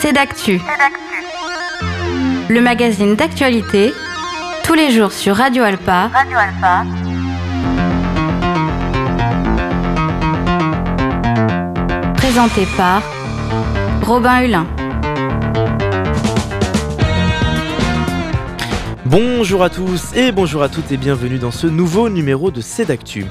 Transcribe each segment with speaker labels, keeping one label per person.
Speaker 1: C'est d'actu. Le magazine d'actualité, tous les jours sur Radio Alpa. Radio Alpa. Présenté par Robin Hulin.
Speaker 2: Bonjour à tous et bonjour à toutes et bienvenue dans ce nouveau numéro de Cédactu.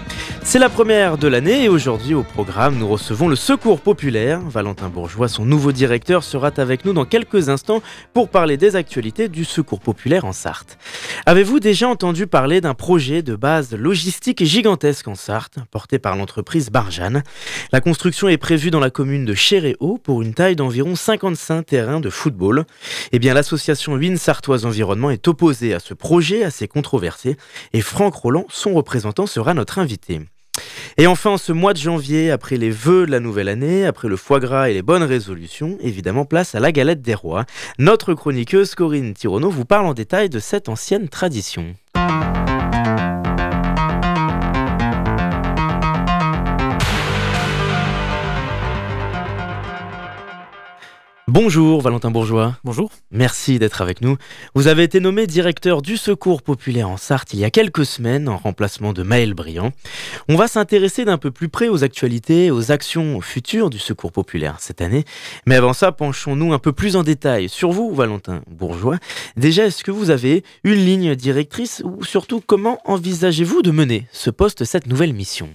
Speaker 2: C'est la première de l'année et aujourd'hui au programme nous recevons le Secours Populaire. Valentin Bourgeois, son nouveau directeur, sera avec nous dans quelques instants pour parler des actualités du Secours Populaire en Sarthe. Avez-vous déjà entendu parler d'un projet de base logistique gigantesque en Sarthe, porté par l'entreprise Barjane? La construction est prévue dans la commune de Chéréo pour une taille d'environ 55 terrains de football. Eh bien l'association Win Sartoise Environnement est opposée à ce projet assez controversé et Franck Roland, son représentant, sera notre invité. Et enfin, ce mois de janvier, après les vœux de la nouvelle année, après le foie gras et les bonnes résolutions, évidemment place à la galette des rois. Notre chroniqueuse Corinne Tirono vous parle en détail de cette ancienne tradition. Bonjour Valentin Bourgeois.
Speaker 3: Bonjour.
Speaker 2: Merci d'être avec nous. Vous avez été nommé directeur du Secours populaire en Sarthe il y a quelques semaines en remplacement de Maël Briand. On va s'intéresser d'un peu plus près aux actualités, aux actions futures du Secours populaire cette année. Mais avant ça, penchons-nous un peu plus en détail sur vous, Valentin Bourgeois. Déjà, est-ce que vous avez une ligne directrice ou surtout comment envisagez-vous de mener ce poste, cette nouvelle mission?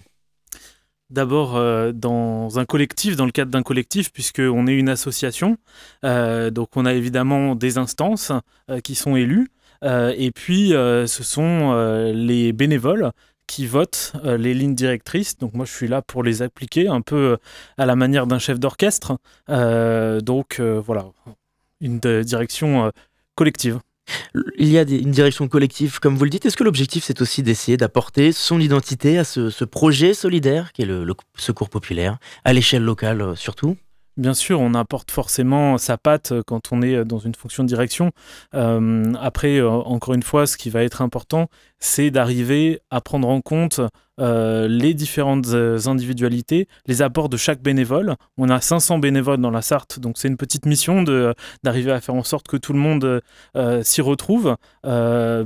Speaker 3: D'abord euh, dans un collectif, dans le cadre d'un collectif, puisqu'on est une association. Euh, donc on a évidemment des instances euh, qui sont élues. et puis ce sont les bénévoles qui votent les lignes directrices. Donc moi je suis là pour les appliquer un peu à la manière d'un chef d'orchestre. donc voilà, une direction collective.
Speaker 2: Il y a une direction collective, comme vous le dites. Est-ce que l'objectif, c'est aussi d'essayer d'apporter son identité à ce, projet solidaire qui est le secours populaire, à l'échelle locale euh, surtout?
Speaker 3: Bien sûr, on apporte forcément sa patte euh, quand on est euh, dans une fonction de direction. Euh, après, encore une fois, ce qui va être important, c'est d'arriver à prendre en compte les différentes individualités, les apports de chaque bénévole. On a 500 bénévoles dans la Sarthe, donc c'est une petite mission d'arriver à faire en sorte que tout le monde s'y retrouve,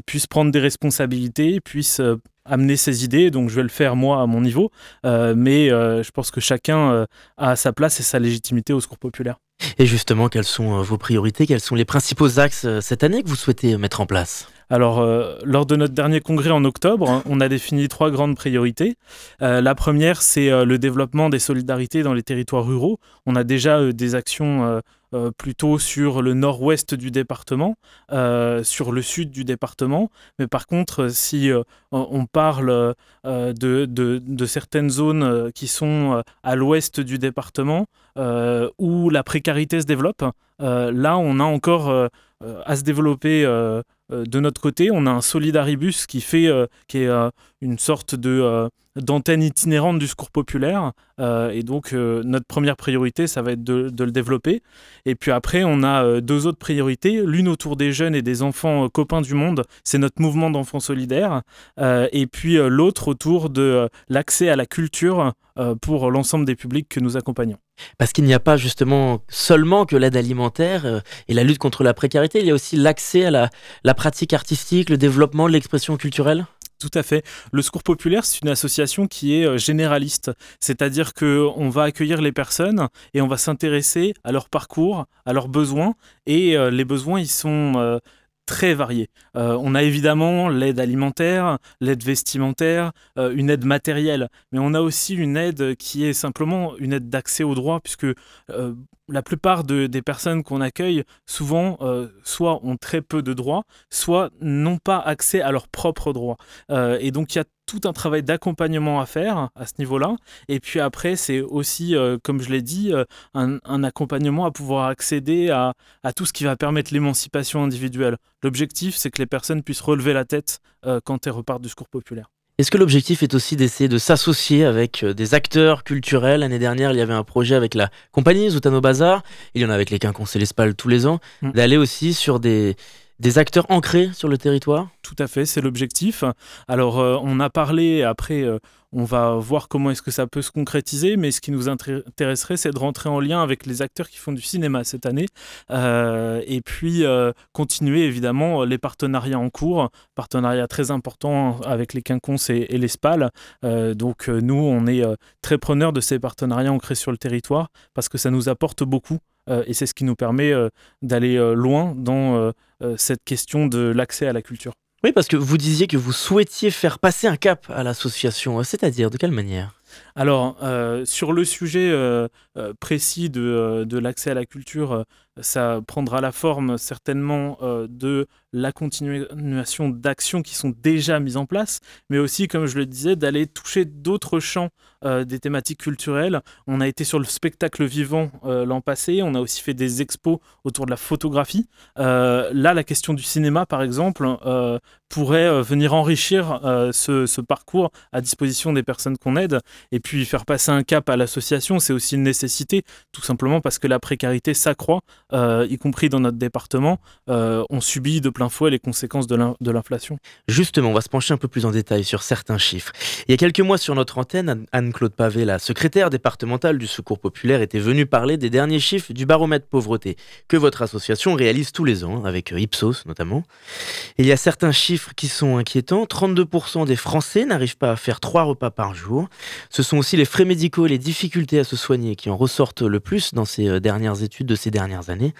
Speaker 3: puisse prendre des responsabilités, puisse amener ses idées, donc je vais le faire moi à mon niveau, euh, mais euh, je pense que chacun euh, a sa place et sa légitimité au secours populaire.
Speaker 2: Et justement, quelles sont vos priorités? Quels sont les principaux axes cette année que vous souhaitez mettre en place?
Speaker 3: Alors, lors de notre dernier congrès en octobre, hein, on a défini trois grandes priorités. la première, c'est le développement des solidarités dans les territoires ruraux. On a déjà des actions euh, plutôt sur le nord-ouest du département, euh, sur le sud du département. Mais par contre, si euh, on parle de, certaines zones qui sont à l'ouest du département, où la précarité se développe, là, on a encore à se développer de notre côté. On a un Solidaribus qui fait, qui est une sorte de d'antenne itinérante du secours populaire. Euh, et donc, euh, notre première priorité, ça va être de, le développer. Et puis après, on a euh, deux autres priorités. L'une autour des jeunes et des enfants copains du monde, c'est notre mouvement d'enfants solidaires. et puis l'autre autour de l'accès à la culture pour l'ensemble des publics que nous accompagnons.
Speaker 2: Parce qu'il n'y a pas justement seulement que l'aide alimentaire et la lutte contre la précarité, il y a aussi l'accès à la pratique artistique, le développement de l'expression culturelle?
Speaker 3: Tout à fait. Le Secours populaire, c'est une association qui est euh, généraliste, c'est-à-dire que on va accueillir les personnes et on va s'intéresser à leur parcours, à leurs besoins et euh, les besoins ils sont euh, très variés. on a évidemment l'aide alimentaire, l'aide vestimentaire, une aide matérielle, mais on a aussi une aide qui est simplement une aide d'accès au droit, puisque la plupart des personnes qu'on accueille, souvent, euh, soit ont très peu de droits, soit n'ont pas accès à leurs propres droits. Euh, et donc, il y a tout un travail d'accompagnement à faire à ce niveau-là. Et puis après, c'est aussi, euh, comme je l'ai dit, un, accompagnement à pouvoir accéder à, à tout ce qui va permettre l'émancipation individuelle. L'objectif, c'est que les personnes puissent relever la tête quand elles repartent du secours populaire.
Speaker 2: Est-ce que l'objectif est aussi d'essayer de s'associer avec euh, des acteurs culturels? L'année dernière, il y avait un projet avec la compagnie Zoutano Bazar, il y en a avec les Quinconces et l'Espal tous les ans, mm. d'aller aussi sur des, des acteurs ancrés sur le territoire?
Speaker 3: Tout à fait, c'est l'objectif. Alors, euh, on a parlé, après, euh, on va voir comment est-ce que ça peut se concrétiser, mais ce qui nous intéresserait, c'est de rentrer en lien avec les acteurs qui font du cinéma cette année, et puis continuer évidemment les partenariats en cours, partenariats très importants avec les quinconces et, et les SPAL. donc nous, on est très preneurs de ces partenariats ancrés sur le territoire parce que ça nous apporte beaucoup. et c'est ce qui nous permet d'aller loin dans cette question de l'accès à la culture.
Speaker 2: Oui, parce que vous disiez que vous souhaitiez faire passer un cap à l'association, c'est-à-dire de quelle manière?
Speaker 3: Alors, euh, sur le sujet euh, euh, précis de, de l'accès à la culture, ça prendra la forme certainement de la continuation d'actions qui sont déjà mises en place, mais aussi, comme je le disais, d'aller toucher d'autres champs des thématiques culturelles. On a été sur le spectacle vivant l'an passé, on a aussi fait des expos autour de la photographie. là, la question du cinéma, par exemple, pourrait venir enrichir ce, parcours à disposition des personnes qu'on aide. Puis faire passer un cap à l'association, c'est aussi une nécessité, tout simplement parce que la précarité s'accroît, euh, y compris dans notre département. Euh, on subit de plein fouet les conséquences de l'inflation.
Speaker 2: Justement, on va se pencher un peu plus en détail sur certains chiffres. Il y a quelques mois sur notre antenne, Anne-Claude Pavé, la secrétaire départementale du Secours populaire, était venue parler des derniers chiffres du baromètre pauvreté que votre association réalise tous les ans, avec Ipsos notamment. il y a certains chiffres qui sont inquiétants. 32% des Français n'arrivent pas à faire trois repas par jour. Ce sont aussi les frais médicaux et les difficultés à se soigner qui en ressortent le plus dans ces euh, dernières études de ces dernières années.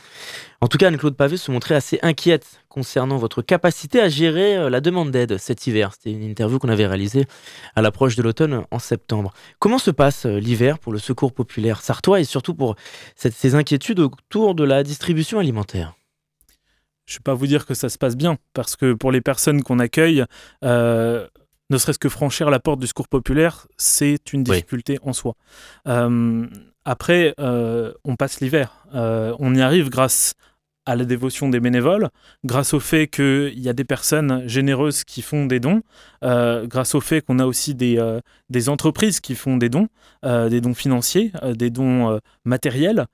Speaker 2: En tout cas, Anne-Claude Pavé se montrait assez inquiète concernant votre capacité à gérer euh, la demande d'aide cet hiver. C'était une interview qu'on avait réalisée à l'approche de l'automne en septembre. Comment se passe euh, l'hiver pour le secours populaire sartois et surtout pour ces inquiétudes autour de la distribution alimentaire?
Speaker 3: Je ne vais pas vous dire que ça se passe bien, parce que pour les personnes qu'on accueille, ne serait-ce que franchir la porte du secours populaire, c'est une difficulté en soi. Euh, après, euh, on passe l'hiver. Euh, on y arrive grâce à la dévotion des bénévoles, grâce au fait qu'il y a des personnes généreuses qui font des dons, grâce au fait qu'on a aussi des, des, entreprises qui font des dons, des dons financiers, des dons matériels.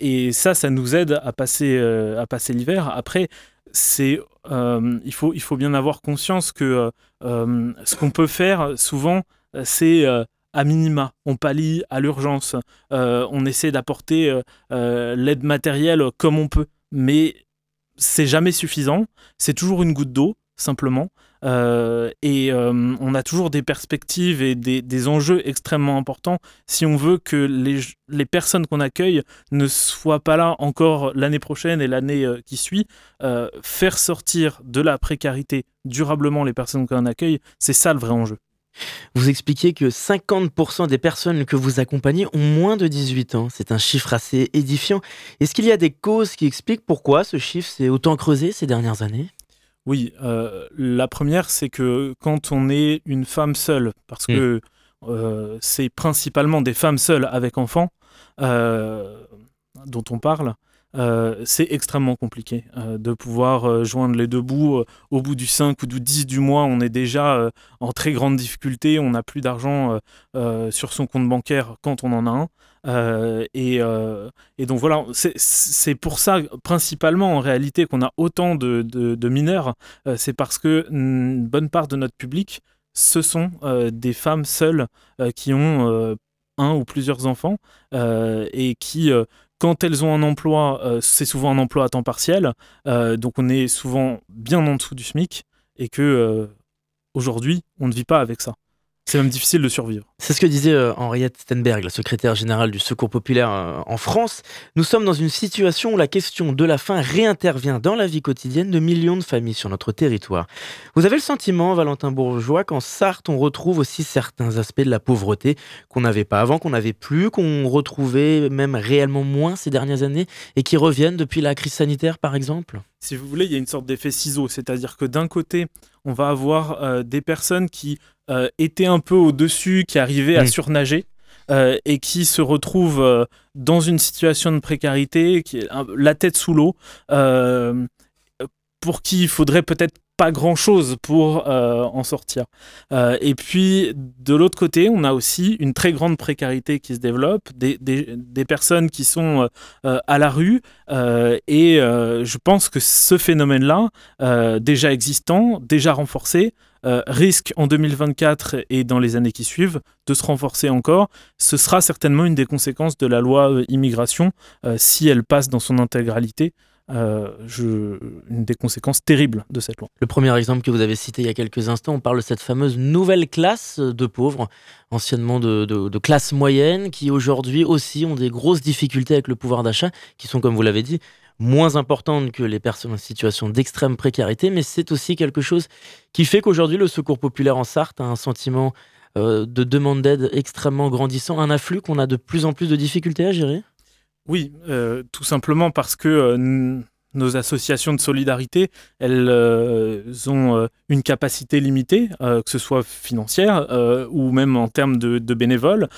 Speaker 3: et ça, ça nous aide à passer, à passer l'hiver. Après, c'est euh, il, faut, bien avoir conscience que euh, euh, ce qu'on peut faire souvent, c'est à minima. On pallie à l'urgence. on essaie d'apporter l'aide matérielle comme on peut. Mais c'est jamais suffisant. C'est toujours une goutte d'eau, simplement. Euh, et euh, on a toujours des perspectives et des, enjeux extrêmement importants si on veut que les, les personnes qu'on accueille ne soient pas là encore l'année prochaine et l'année euh, qui suit. faire sortir de la précarité durablement les personnes qu'on accueille, c'est ça le vrai enjeu.
Speaker 2: Vous expliquez que 50% des personnes que vous accompagnez ont moins de 18 ans. C'est un chiffre assez édifiant. Est-ce qu'il y a des causes qui expliquent pourquoi ce chiffre s'est autant creusé ces dernières années?
Speaker 3: Oui, euh, la première, c'est que quand on est une femme seule, parce hmm. que euh, c'est principalement des femmes seules avec enfants euh, dont on parle, c'est extrêmement compliqué de pouvoir joindre les deux bouts. au bout du 5 ou du 10 du mois, on est déjà en très grande difficulté, on n'a plus d'argent sur son compte bancaire quand on en a un. Euh, euh, et, donc voilà, c'est pour ça principalement en réalité qu'on a autant de, mineurs, euh, c'est parce que une bonne part de notre public, ce sont des femmes seules qui ont un ou plusieurs enfants et qui quand elles ont un emploi, c'est souvent un emploi à temps partiel, donc on est souvent bien en dessous du SMIC et que aujourd'hui on ne vit pas avec ça. C'est même difficile de survivre.
Speaker 2: C'est ce que disait euh, Henriette Stenberg, la secrétaire générale du Secours populaire euh, en France. Nous sommes dans une situation où la question de la faim réintervient dans la vie quotidienne de millions de familles sur notre territoire. Vous avez le sentiment, Valentin Bourgeois, qu'en Sarthe, on retrouve aussi certains aspects de la pauvreté qu'on n'avait pas avant, qu'on n'avait plus, qu'on retrouvait même réellement moins ces dernières années et qui reviennent depuis la crise sanitaire, par exemple?
Speaker 3: Si vous voulez, il y a une sorte d'effet ciseau, c'est-à-dire que d'un côté, on va avoir euh, des personnes qui étaient un peu au-dessus, qui arrivaient à mm. surnager. Euh, et qui se retrouvent dans une situation de précarité, qui est la tête sous l'eau, pour qui il faudrait peut-être pas grand-chose pour en sortir. et puis, de l'autre côté, on a aussi une très grande précarité qui se développe, des, des personnes qui sont à la rue, et je pense que ce phénomène-là, déjà existant, déjà renforcé, euh, risque en 2024 et dans les années qui suivent de se renforcer encore. Ce sera certainement une des conséquences de la loi euh, immigration euh, si elle passe dans son intégralité. Je, une des conséquences terribles de cette loi.
Speaker 2: Le premier exemple que vous avez cité il y a quelques instants, on parle de cette fameuse nouvelle classe de pauvres, anciennement de, classe moyenne, qui aujourd'hui aussi ont des grosses difficultés avec le pouvoir d'achat, qui sont, comme vous l'avez dit, moins importante que les personnes en situation d'extrême précarité, mais c'est aussi quelque chose qui fait qu'aujourd'hui le Secours populaire en Sarthe a un sentiment euh, de demande d'aide extrêmement grandissant, un afflux qu'on a de plus en plus de difficultés à gérer
Speaker 3: Oui, euh, tout simplement parce que euh, nos associations de solidarité, elles ont une capacité limitée, que ce soit financière ou même en termes de, bénévoles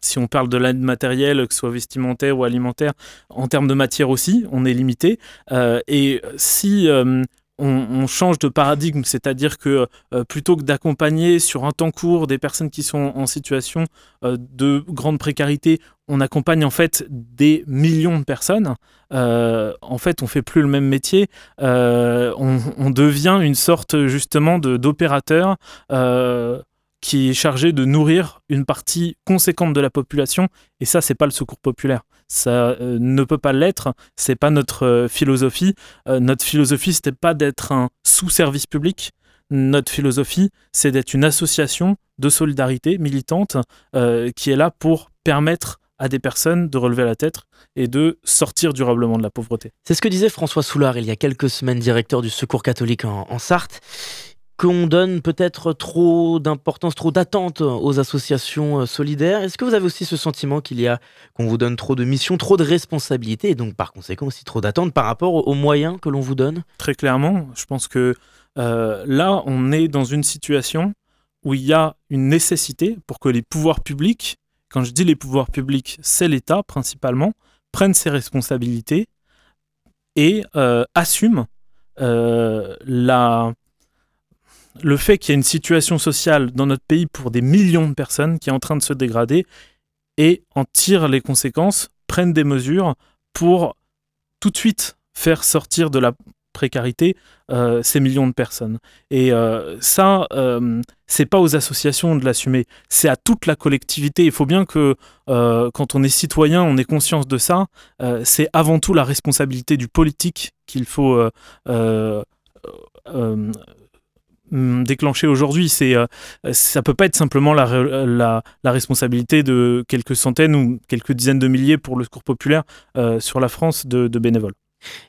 Speaker 3: si on parle de l'aide matérielle, que ce soit vestimentaire ou alimentaire, en termes de matière aussi, on est limité. Euh, et si euh, on, change de paradigme, c'est-à-dire que euh, plutôt que d'accompagner sur un temps court des personnes qui sont en situation de grande précarité, on accompagne en fait des millions de personnes. en fait, on fait plus le même métier. On, on, devient une sorte justement d'opérateur qui est chargé de nourrir une partie conséquente de la population et ça c'est pas le secours populaire ça euh, ne peut pas l'être. C'est pas notre euh, philosophie. Euh, notre philosophie c'était pas d'être un sous-service public. Notre philosophie c'est d'être une association de solidarité militante qui est là pour permettre à des personnes de relever la tête et de sortir durablement de la pauvreté.
Speaker 2: C'est ce que disait François Soulard il y a quelques semaines, directeur du Secours catholique en, en Sarthe qu'on donne peut-être trop d'importance, trop d'attente aux associations euh, solidaires. Est-ce que vous avez aussi ce sentiment qu'il y a, qu'on vous donne trop de missions, trop de responsabilités et donc par conséquent aussi trop d'attentes par rapport aux moyens que l'on vous donne?
Speaker 3: Très clairement, je pense que euh, là, on est dans une situation où il y a une nécessité pour que les pouvoirs publics, quand je dis les pouvoirs publics, c'est l'État principalement, prennent ses responsabilités et euh, assument la le fait qu'il y ait une situation sociale dans notre pays pour des millions de personnes qui est en train de se dégrader et en tirent les conséquences, prennent des mesures pour tout de suite faire sortir de la précarité euh, ces millions de personnes. Et euh, ça, euh, c'est pas aux associations de l'assumer, c'est à toute la collectivité. Il faut bien que quand on est citoyen, on ait conscience de ça. c'est avant tout la responsabilité du politique qu'il faut Hum, déclencher aujourd'hui. C'est, euh, ça peut pas être simplement la, la, responsabilité de quelques centaines ou quelques dizaines de milliers pour le secours populaire euh, sur la France de, de, bénévoles.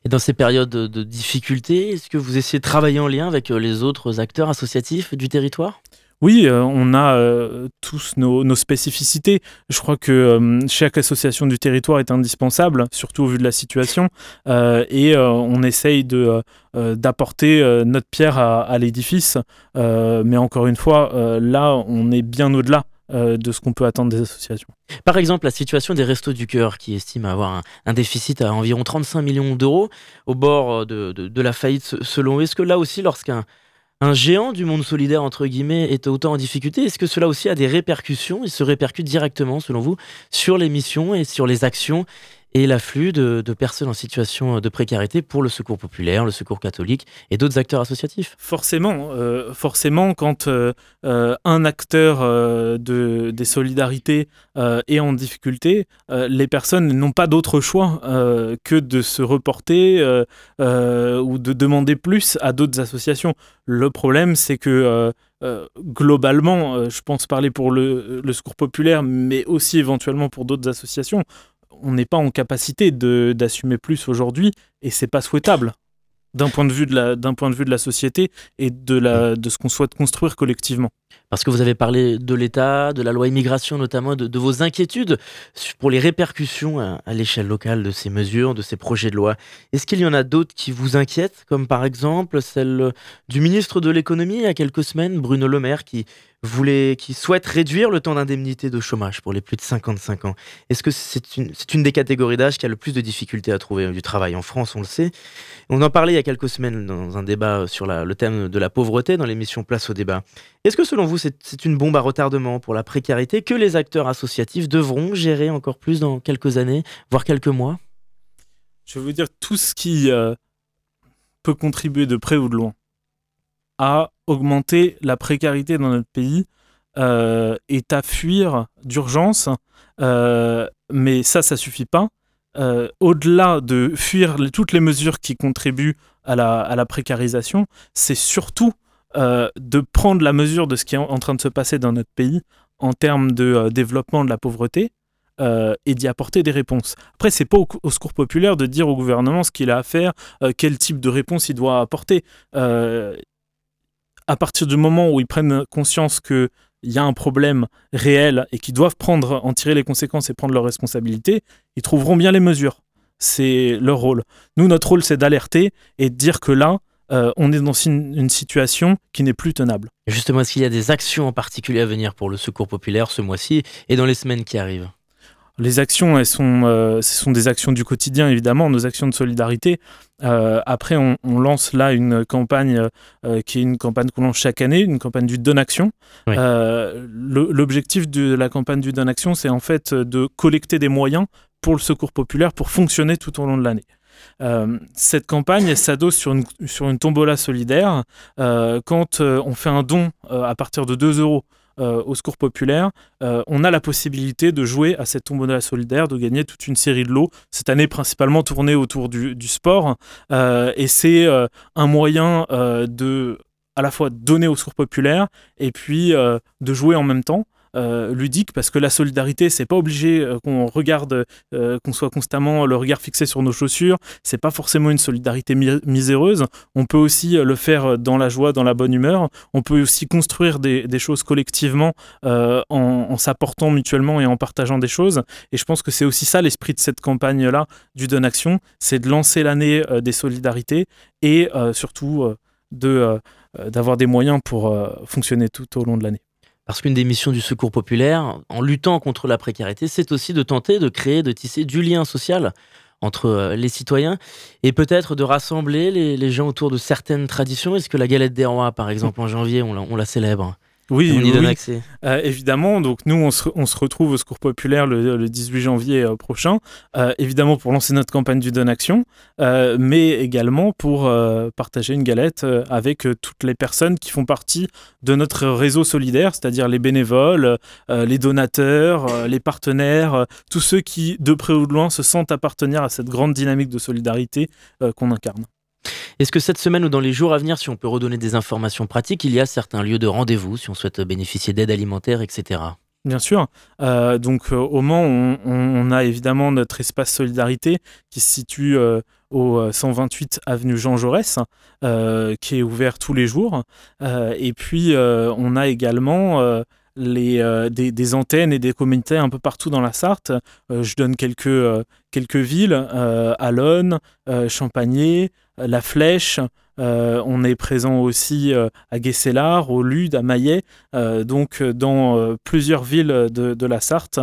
Speaker 2: Et dans ces périodes de difficulté, est-ce que vous essayez de travailler en lien avec euh, les autres acteurs associatifs du territoire?
Speaker 3: Oui, euh, on a euh, tous nos, spécificités. Je crois que euh, chaque association du territoire est indispensable, surtout au vu de la situation, et on essaye de d'apporter notre pierre à, l'édifice. mais encore une fois, là, on est bien au-delà de ce qu'on peut attendre des associations.
Speaker 2: Par exemple, la situation des Restos du Cœur, qui estiment avoir un, déficit à environ 35 millions d'euros, au bord de, de la faillite selon eux. Est-ce que là aussi, lorsqu'un un géant du monde solidaire, entre guillemets, est autant en difficulté, est-ce que cela aussi a des répercussions? Il se répercute directement, selon vous, sur les missions et sur les actions et l'afflux de, personnes en situation de précarité pour le secours populaire, le secours catholique et d'autres acteurs associatifs.
Speaker 3: Forcément, euh, forcément, quand euh, euh, un acteur de, des solidarités est en difficulté, les personnes n'ont pas d'autre choix que de se reporter ou de demander plus à d'autres associations. Le problème, c'est que globalement, je pense parler pour le, le, secours populaire, mais aussi éventuellement pour d'autres associations, on n'est pas en capacité d'assumer plus aujourd'hui et c'est pas souhaitable d'un point de vue de la d'un point de vue de la société et de la de ce qu'on souhaite construire collectivement.
Speaker 2: Parce que vous avez parlé de l'État, de la loi immigration notamment, de, vos inquiétudes pour les répercussions à, l'échelle locale de ces mesures, de ces projets de loi. Est-ce qu'il y en a d'autres qui vous inquiètent, comme par exemple celle du ministre de l'économie il y a quelques semaines, Bruno Le Maire, qui voulait, qui souhaite réduire le temps d'indemnité de chômage pour les plus de 55 ans? Est-ce que c'est une, des catégories d'âge qui a le plus de difficultés à trouver du travail en France, on le sait? On en parlait il y a quelques semaines dans un débat sur le thème de la pauvreté dans l'émission Place au débat. Est-ce que selon vous, c'est une bombe à retardement pour la précarité que les acteurs associatifs devront gérer encore plus dans quelques années, voire quelques mois?
Speaker 3: Je veux dire, tout ce qui euh, peut contribuer de près ou de loin à augmenter la précarité dans notre pays euh, est à fuir d'urgence. Euh, mais ça, ça suffit pas. Au-delà de fuir toutes les mesures qui contribuent à la, précarisation, c'est surtout de prendre la mesure de ce qui est en train de se passer dans notre pays en termes de développement de la pauvreté et d'y apporter des réponses. Après, c'est pas au, secours populaire de dire au gouvernement ce qu'il a à faire, quel type de réponse il doit apporter à partir du moment où ils prennent conscience qu'il y a un problème réel et qu'ils doivent prendre, en tirer les conséquences et prendre leurs responsabilités, ils trouveront bien les mesures. C'est leur rôle. Nous, notre rôle, c'est d'alerter et de dire que là, euh, on est dans une, situation qui n'est plus tenable.
Speaker 2: Justement, est-ce qu'il y a des actions en particulier à venir pour le secours populaire ce mois-ci et dans les semaines qui arrivent?
Speaker 3: Les actions, elles sont, euh, ce sont des actions du quotidien, évidemment, nos actions de solidarité. Euh, après, on, lance là une campagne euh, qui est une campagne qu'on lance chaque année, une campagne du Donaction. L'objectif de la campagne du Donaction, c'est en fait de collecter des moyens pour le secours populaire pour fonctionner tout au long de l'année. Cette campagne, s'adosse sur une, sur une tombola solidaire. quand on fait un don à partir de 2 euros euh, au secours populaire, euh, on a la possibilité de jouer à cette tombola solidaire, de gagner toute une série de lots. Cette année, principalement tournée autour du, sport. Euh, et c'est un moyen de à la fois donner au secours populaire et puis de jouer en même temps. Euh, ludique parce que la solidarité c'est pas obligé euh, qu'on regarde euh, qu'on soit constamment le regard fixé sur nos chaussures. C'est pas forcément une solidarité miséreuse. On peut aussi le faire dans la joie dans la bonne humeur. On peut aussi construire des, choses collectivement en, s'apportant mutuellement et en partageant des choses. Et je pense que c'est aussi ça l'esprit de cette campagne là du Don Action. C'est de lancer l'année des solidarités et surtout de d'avoir des moyens pour fonctionner tout au long de l'année
Speaker 2: parce qu'une des missions du secours populaire, en luttant contre la précarité, c'est aussi de tenter de créer, de tisser du lien social entre euh, les citoyens et peut-être de rassembler les, gens autour de certaines traditions. Est-ce que la galette des rois, par exemple, en janvier, on la célèbre?
Speaker 3: Oui, on y donne accès. Euh, évidemment, donc nous, on se, on se, retrouve au Secours Populaire le, le 18 janvier euh, prochain, euh, évidemment pour lancer notre campagne du Don Action, mais également pour partager une galette avec toutes les personnes qui font partie de notre réseau solidaire, c'est-à-dire les bénévoles, les donateurs, les partenaires, tous ceux qui, de près ou de loin, se sentent appartenir à cette grande dynamique de solidarité qu'on incarne.
Speaker 2: Est-ce que cette semaine ou dans les jours à venir, si on peut redonner des informations pratiques, il y a certains lieux de rendez-vous si on souhaite bénéficier d'aide alimentaire, etc.
Speaker 3: Bien sûr. Euh, donc, euh, au Mans, on, a évidemment notre espace solidarité qui se situe euh, au 128 avenue Jean Jaurès, qui est ouvert tous les jours. et puis, on a également les, des, antennes et des communautés un peu partout dans la Sarthe. je donne quelques, quelques villes Alonne, Champagné, la Flèche. Euh, on est présent aussi euh, à Guesselard, au Lude, à Maillet, euh, donc dans plusieurs villes de, la Sarthe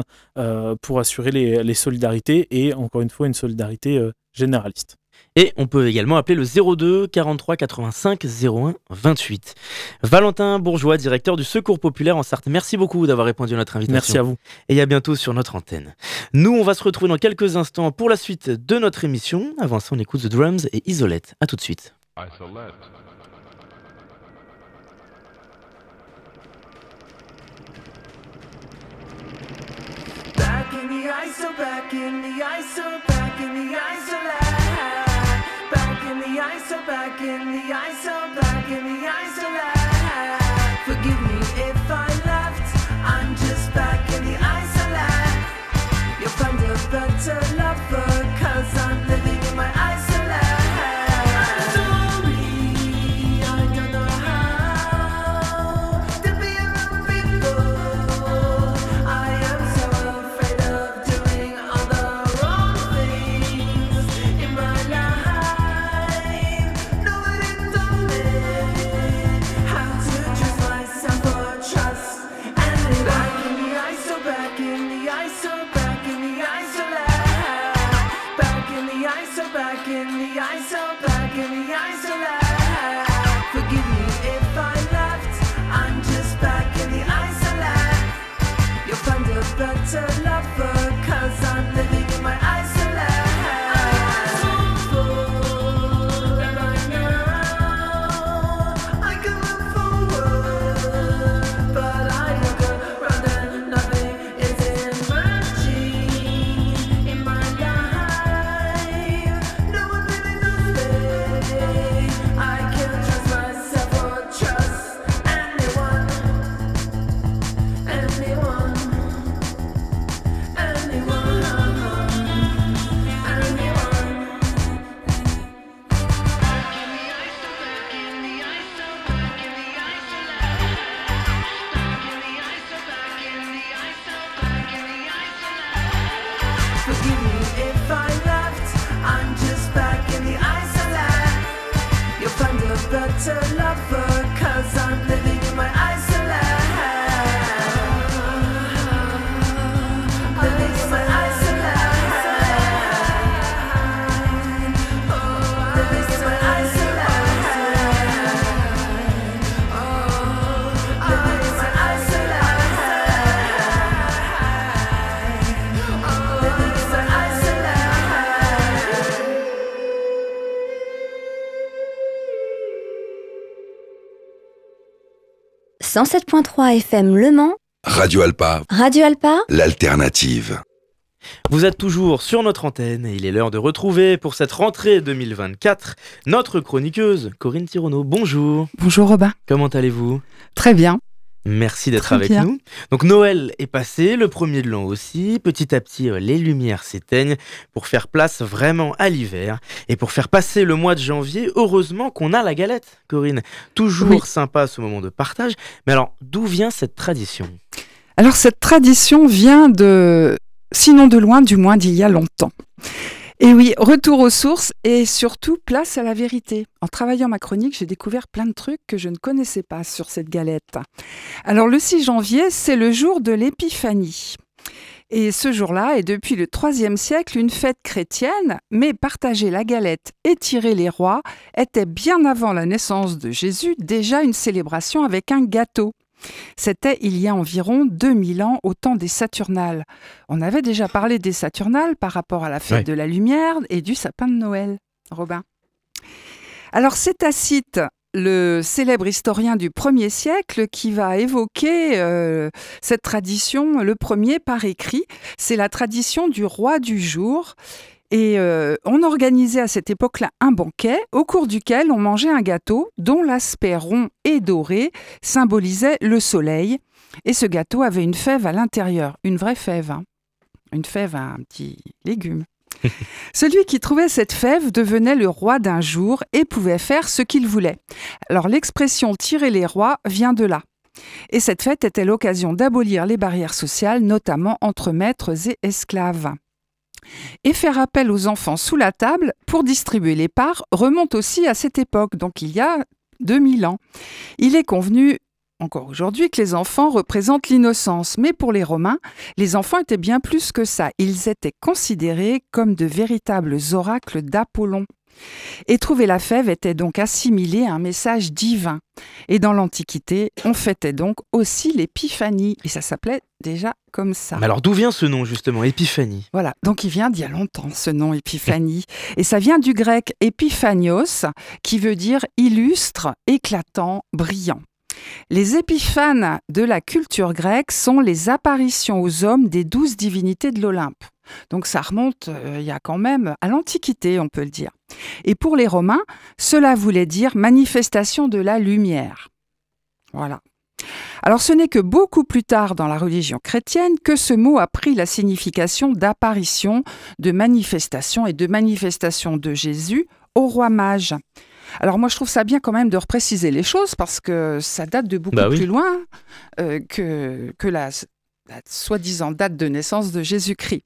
Speaker 3: pour assurer les, solidarités et encore une fois une solidarité généraliste.
Speaker 2: Et on peut également appeler le 02 43 85 01 28. Valentin Bourgeois, directeur du Secours Populaire en Sarthe, merci beaucoup d'avoir répondu à notre invitation.
Speaker 3: Merci à vous.
Speaker 2: Et à bientôt sur notre antenne. Nous, on va se retrouver dans quelques instants pour la suite de notre émission. Avant ça, on écoute The Drums et Isolette. A tout de suite. back in the ice, back in the in the ISO, back in the ISO, back in the ISO. back. Forgive me if I left, I'm just back in the ice Lab. You'll find a better. to love.
Speaker 4: 107.3 FM Le Mans.
Speaker 5: Radio Alpa.
Speaker 4: Radio Alpa.
Speaker 5: L'alternative.
Speaker 2: Vous êtes toujours sur notre antenne et il est l'heure de retrouver pour cette rentrée 2024 notre chroniqueuse Corinne Tirono. Bonjour.
Speaker 6: Bonjour Robin.
Speaker 2: Comment allez-vous?
Speaker 6: Très bien.
Speaker 2: Merci d'être avec nous. Donc Noël est passé, le premier de l'an aussi. Petit à petit, euh, les lumières s'éteignent pour faire place vraiment à l'hiver. Et pour faire passer le mois de janvier, heureusement qu'on a la galette, Corinne. Toujours sympa ce moment de partage. Mais alors, d'où vient cette tradition?
Speaker 6: Alors cette tradition vient de, sinon de loin, du moins d'il y a longtemps. Et oui, retour aux sources et surtout place à la vérité. En travaillant ma chronique, j'ai découvert plein de trucs que je ne connaissais pas sur cette galette. Alors le 6 janvier, c'est le jour de l'épiphanie. Et ce jour-là est depuis le IIIe siècle une fête chrétienne, mais partager la galette et tirer les rois était bien avant la naissance de Jésus déjà une célébration avec un gâteau. C'était il y a environ 2000 ans au temps des Saturnales. On avait déjà parlé des Saturnales par rapport à la fête de la lumière et du sapin de Noël. Robin. Alors c'est Tacite, le célèbre historien du 1er siècle, qui va évoquer euh, cette tradition, le premier par écrit. C'est la tradition du roi du jour. Et euh, on organisait à cette époque-là un banquet au cours duquel on mangeait un gâteau dont l'aspect rond et doré symbolisait le soleil. Et ce gâteau avait une fève à l'intérieur, une vraie fève, hein. une fève à un petit légume. Celui qui trouvait cette fève devenait le roi d'un jour et pouvait faire ce qu'il voulait. Alors l'expression tirer les rois vient de là. Et cette fête était l'occasion d'abolir les barrières sociales, notamment entre maîtres et esclaves. Et faire appel aux enfants sous la table pour distribuer les parts remonte aussi à cette époque, donc il y a 2000 ans. Il est convenu encore aujourd'hui que les enfants représentent l'innocence, mais pour les Romains, les enfants étaient bien plus que ça. Ils étaient considérés comme de véritables oracles d'Apollon. Et trouver la fève était donc assimilé à un message divin. Et dans l'Antiquité, on fêtait donc aussi l'épiphanie. Et ça s'appelait déjà comme ça.
Speaker 2: Mais alors d'où vient ce nom justement, épiphanie?
Speaker 6: Voilà, donc il vient d'il y a longtemps ce nom épiphanie. et ça vient du grec épiphanios, qui veut dire illustre, éclatant, brillant. Les épiphanes de la culture grecque sont les apparitions aux hommes des douze divinités de l'Olympe. Donc ça remonte euh, il y a quand même à l'Antiquité, on peut le dire. Et pour les Romains, cela voulait dire manifestation de la lumière. Voilà. Alors ce n'est que beaucoup plus tard dans la religion chrétienne que ce mot a pris la signification d'apparition, de manifestation et de manifestation de Jésus au roi mage. Alors moi je trouve ça bien quand même de repréciser les choses parce que ça date de beaucoup bah plus loin euh, que, que la soi-disant date de naissance de Jésus-Christ.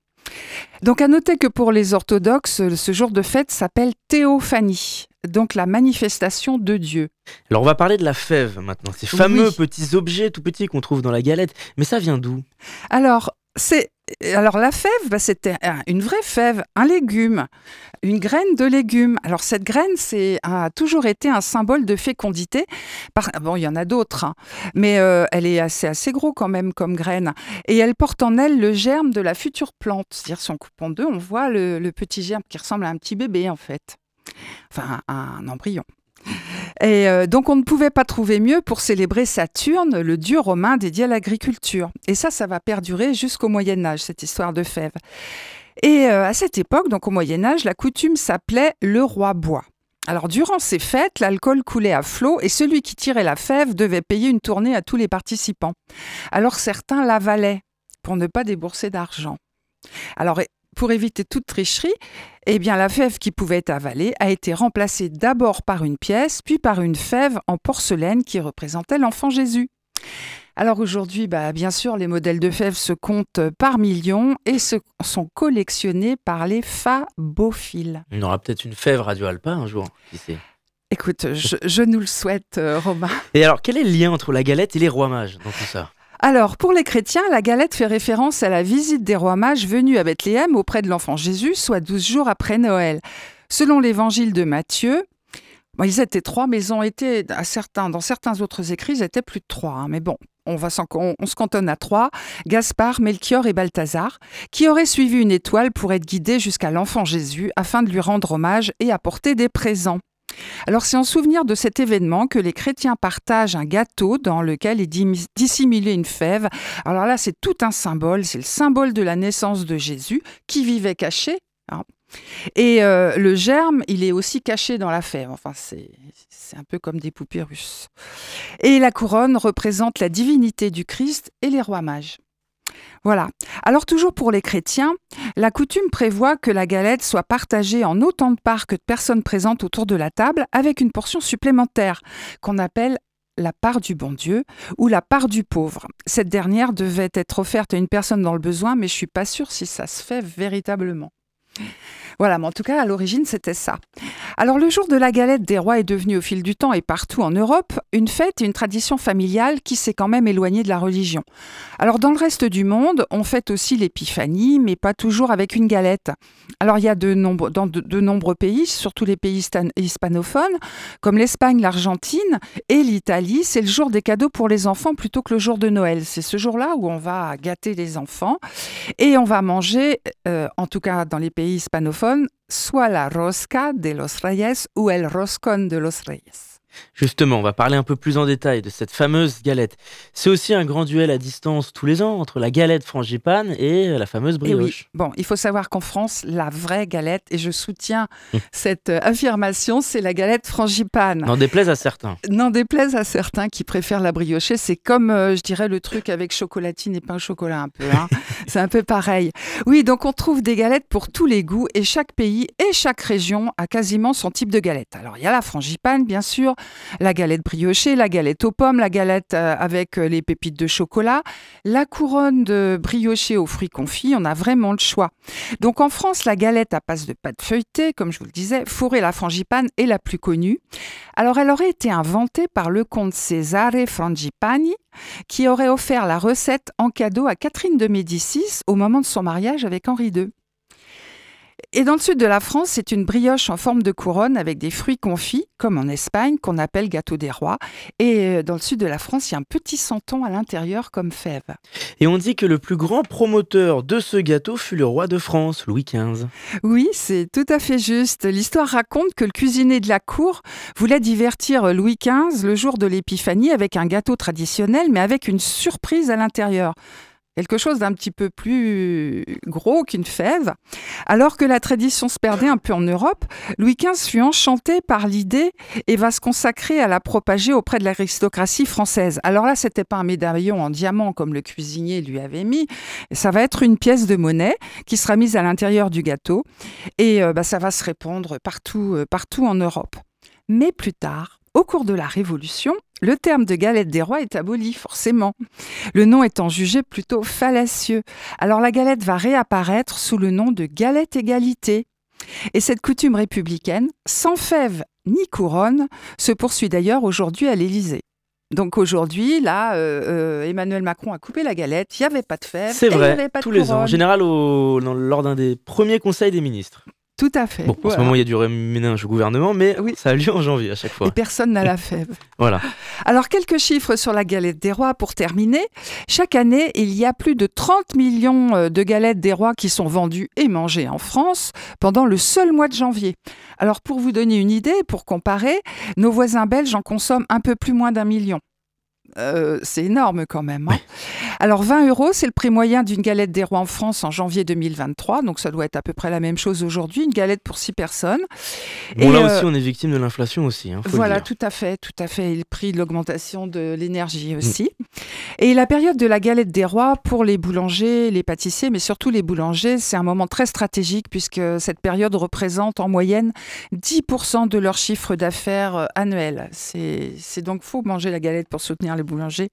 Speaker 6: Donc à noter que pour les orthodoxes, ce jour de fête s'appelle théophanie, donc la manifestation de Dieu.
Speaker 2: Alors on va parler de la fève maintenant, ces fameux petits objets tout petits qu'on trouve dans la galette, mais ça vient d'où?
Speaker 6: Alors c'est alors la fève, bah, c'était une vraie fève, un légume, une graine de légume. Alors cette graine, c'est a toujours été un symbole de fécondité. bon, il y en a d'autres, hein, mais euh, elle est assez assez gros quand même comme graine, et elle porte en elle le germe de la future plante. C'est-à-dire si on coupe en deux, on voit le, le, petit germe qui ressemble à un petit bébé en fait, enfin un embryon. Et euh, donc on ne pouvait pas trouver mieux pour célébrer Saturne, le dieu romain dédié à l'agriculture. Et ça, ça va perdurer jusqu'au Moyen Âge, cette histoire de fèves. Et euh, à cette époque, donc au Moyen Âge, la coutume s'appelait le roi bois. Alors durant ces fêtes, l'alcool coulait à flot et celui qui tirait la fève devait payer une tournée à tous les participants. Alors certains l'avalaient pour ne pas débourser d'argent. Alors pour éviter toute tricherie, eh bien, la fève qui pouvait être avalée a été remplacée d'abord par une pièce, puis par une fève en porcelaine qui représentait l'enfant Jésus. Alors aujourd'hui, bah, bien sûr, les modèles de fèves se comptent par millions et sont collectionnés par les fabophiles.
Speaker 2: On aura peut-être une fève Radio Alpa un jour, qui sait.
Speaker 6: Écoute, je, je, nous le souhaite, euh, Romain.
Speaker 2: Et alors, quel est le lien entre la galette et les rois mages dans tout ça?
Speaker 6: Alors, pour les chrétiens, la galette fait référence à la visite des rois mages venus à Bethléem auprès de l'enfant Jésus, soit 12 jours après Noël. Selon l'évangile de Matthieu, ils étaient trois, mais ils ont été, à certains, dans certains autres écrits, ils étaient plus de trois. Hein. mais bon, on, on, se cantonne à trois, Gaspard, Melchior et Balthazar, qui auraient suivi une étoile pour être guidés jusqu'à l'enfant Jésus afin de lui rendre hommage et apporter des présents. Alors c'est en souvenir de cet événement que les chrétiens partagent un gâteau dans lequel est dissimulée une fève. Alors là c'est tout un symbole, c'est le symbole de la naissance de Jésus qui vivait caché. Hein. Et euh, le germe, il est aussi caché dans la fève. Enfin, c'est un peu comme des poupées russes. Et la couronne représente la divinité du Christ et les rois mages. Voilà. Alors toujours pour les chrétiens, la coutume prévoit que la galette soit partagée en autant de parts que de personnes présentes autour de la table, avec une portion supplémentaire qu'on appelle la part du bon Dieu ou la part du pauvre. Cette dernière devait être offerte à une personne dans le besoin, mais je suis pas sûre si ça se fait véritablement. Voilà, mais en tout cas, à l'origine, c'était ça. Alors, le jour de la galette des rois est devenu au fil du temps et partout en Europe une fête et une tradition familiale qui s'est quand même éloignée de la religion. Alors, dans le reste du monde, on fête aussi l'épiphanie, mais pas toujours avec une galette. Alors, il y a de nombreux pays, surtout les pays hispanophones, comme l'Espagne, l'Argentine et l'Italie, c'est le jour des cadeaux pour les enfants plutôt que le jour de Noël. C'est ce jour-là où on va gâter les enfants et on va manger, euh, en tout cas dans les pays hispanophones, soit la rosca de los reyes ou el roscón de los reyes.
Speaker 2: Justement, on va parler un peu plus en détail de cette fameuse galette. C'est aussi un grand duel à distance tous les ans entre la galette frangipane et la fameuse brioche.
Speaker 6: Bon, il faut savoir qu'en France, la vraie galette, et je soutiens hum. cette euh, affirmation, c'est la galette frangipane.
Speaker 2: N'en déplaise à certains.
Speaker 6: N'en déplaise à certains qui préfèrent la brioche. C'est comme, euh, je dirais, le truc avec chocolatine et pain au chocolat un peu. Hein. c'est un peu pareil. Oui, donc on trouve des galettes pour tous les goûts et chaque pays et chaque région a quasiment son type de galette. Alors il y a la frangipane, bien sûr la galette briochée, la galette aux pommes, la galette euh, avec euh, les pépites de chocolat, la couronne de briochée aux fruits confits, on a vraiment le choix. Donc en France, la galette à base de pâte feuilletée, comme je vous le disais, fourrée la frangipane est la plus connue. Alors elle aurait été inventée par le comte Cesare Frangipani, qui aurait offert la recette en cadeau à Catherine de Médicis au moment de son mariage avec Henri II. Et dans le sud de la France, c'est une brioche en forme de couronne avec des fruits confits, comme en Espagne, qu'on appelle gâteau des rois. Et euh, dans le sud de la France, il y a un petit santon à l'intérieur comme fève.
Speaker 2: Et on dit que le plus grand promoteur de ce gâteau fut le roi de France, Louis XV.
Speaker 6: Oui, c'est tout à fait juste. L'histoire raconte que le cuisinier de la cour voulait divertir Louis XV le jour de l'épiphanie avec un gâteau traditionnel, mais avec une surprise à l'intérieur quelque chose d'un petit peu plus gros qu'une fève. Alors que la tradition se perdait un peu en Europe, Louis XV fut enchanté par l'idée et va se consacrer à la propager auprès de l'aristocratie française. Alors là, c'était pas un médaillon en diamant comme le cuisinier lui avait mis, ça va être une pièce de monnaie qui sera mise à l'intérieur du gâteau et euh, bah, ça va se répandre partout, euh, partout en Europe. Mais plus tard, au cours de la Révolution, le terme de galette des rois est aboli, forcément, le nom étant jugé plutôt fallacieux. Alors la galette va réapparaître sous le nom de galette égalité. Et cette coutume républicaine, sans fève ni couronne, se poursuit d'ailleurs aujourd'hui à l'Élysée. Donc aujourd'hui, là, euh, euh, Emmanuel Macron a coupé la galette, il n'y avait pas de fèves.
Speaker 2: C'est
Speaker 6: il
Speaker 2: vrai,
Speaker 6: avait pas de
Speaker 2: tous les ans. En général, au- dans- lors d'un des premiers conseils des ministres.
Speaker 6: Tout à fait.
Speaker 2: Bon, en ce moment, il y a du réménage au gouvernement, mais
Speaker 6: Oui.
Speaker 2: ça a lieu en janvier à chaque fois.
Speaker 6: Et personne n'a la fève.
Speaker 2: Voilà.
Speaker 6: Alors, quelques chiffres sur la galette des rois pour terminer. Chaque année, il y a plus de 30 millions euh, de galettes des rois qui sont vendues et mangées en France pendant le seul mois de janvier. Alors, pour vous donner une idée, pour comparer, nos voisins belges en consomment un peu plus moins d'un million. Euh, c'est énorme quand même. hein. Alors 20 euros, c'est le prix moyen d'une galette des rois en France en janvier 2023, donc ça doit être à peu près la même chose aujourd'hui, une galette pour 6 personnes.
Speaker 2: Bon,
Speaker 6: Et,
Speaker 2: là
Speaker 6: euh,
Speaker 2: aussi, on est victime de l'inflation aussi. hein, faut
Speaker 6: Voilà, tout à fait, tout à fait. Et le prix de l'augmentation de l'énergie aussi. Et la période de la galette des rois pour les boulangers, les pâtissiers, mais surtout les boulangers, c'est un moment très stratégique puisque cette période représente en moyenne 10% de leur chiffre d'affaires euh, annuel. C'est donc faux manger la galette pour soutenir les boulangers.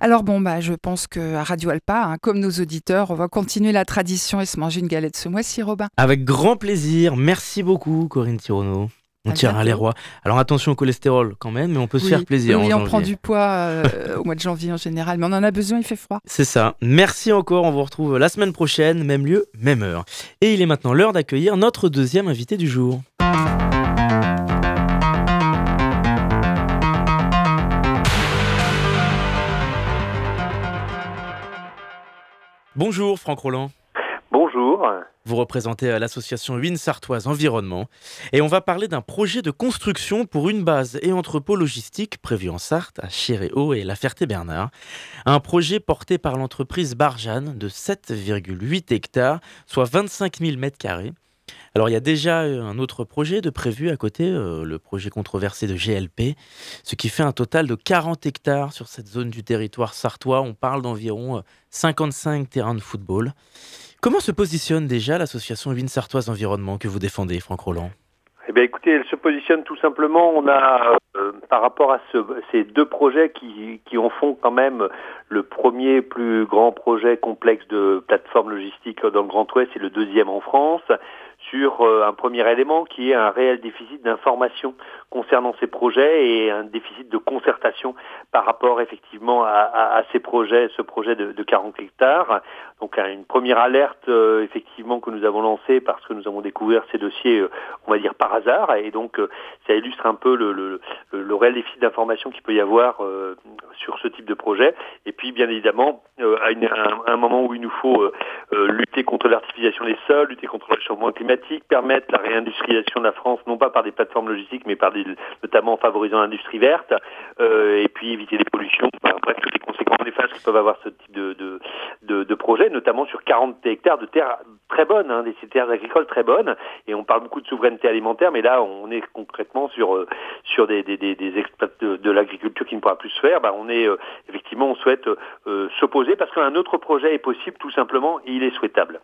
Speaker 6: Alors bon, bah, je pense qu'à Radio Alpa, hein, comme nos auditeurs, on va continuer la tradition et se manger une galette ce mois-ci, Robin.
Speaker 2: Avec grand plaisir. Merci beaucoup, Corinne Tirono. On
Speaker 6: À
Speaker 2: tire à
Speaker 6: bientôt.
Speaker 2: les rois. Alors attention au cholestérol quand même, mais on peut se faire plaisir.
Speaker 6: Oui,
Speaker 2: en
Speaker 6: on prend du poids euh, au mois de janvier en général, mais on en a besoin, il fait froid.
Speaker 2: C'est ça. Merci encore. On vous retrouve la semaine prochaine, même lieu, même heure. Et il est maintenant l'heure d'accueillir notre deuxième invité du jour. Bonjour Franck Roland.
Speaker 7: Bonjour.
Speaker 2: Vous représentez euh, l'association Win Sartoise Environnement et on va parler d'un projet de construction pour une base et entrepôt logistique prévu en Sarthe, à Chéréo et La Ferté-Bernard. Un projet porté par l'entreprise Barjane de 7,8 hectares, soit 25 000 mètres carrés. Alors il y a déjà euh, un autre projet de prévu à côté, euh, le projet controversé de GLP, ce qui fait un total de 40 hectares sur cette zone du territoire sartois. On parle d'environ euh, 55 terrains de football. Comment se positionne déjà l'association Win Sartoise Environnement que vous défendez, Franck Roland?
Speaker 7: Eh bien, écoutez, elle se positionne tout simplement. On a, euh, par rapport à ce- ces deux projets qui, qui en font quand même le premier plus grand projet complexe de plateforme logistique dans le Grand Ouest et le deuxième en France, sur euh, un premier élément qui est un réel déficit d'information concernant ces projets et un déficit de concertation par rapport effectivement à, à- à ces projets, ce projet de, de 40 hectares. Donc un- une première alerte euh, effectivement que nous avons lancée parce que nous avons découvert ces dossiers, euh, on va dire par hasard, et donc euh, ça illustre un peu le, le, le, réel déficit d'information qu'il peut y avoir euh, sur ce type de projet. Et puis bien évidemment, euh, à, une- à un, moment où il nous faut lutter contre l'artificialisation des sols, lutter contre le réchauffement climatique, permettre la réindustrialisation de la France, non pas par des plateformes logistiques, mais par des, notamment en favorisant l'industrie verte, euh, et puis éviter les pollutions, enfin, bref, toutes les conséquences néfastes que peuvent avoir ce type de, de, de, de projet, notamment sur 40 hectares de terres très bonnes, hein, des terres agricoles très bonnes, et on parle beaucoup de souveraineté alimentaire, mais là on est concrètement sur euh, sur des, des, des, des de, de l'agriculture qui ne pourra plus se faire. Bah, on est euh, effectivement on souhaite euh, s'opposer parce qu'un autre projet est possible tout simplement et il est souhaitable.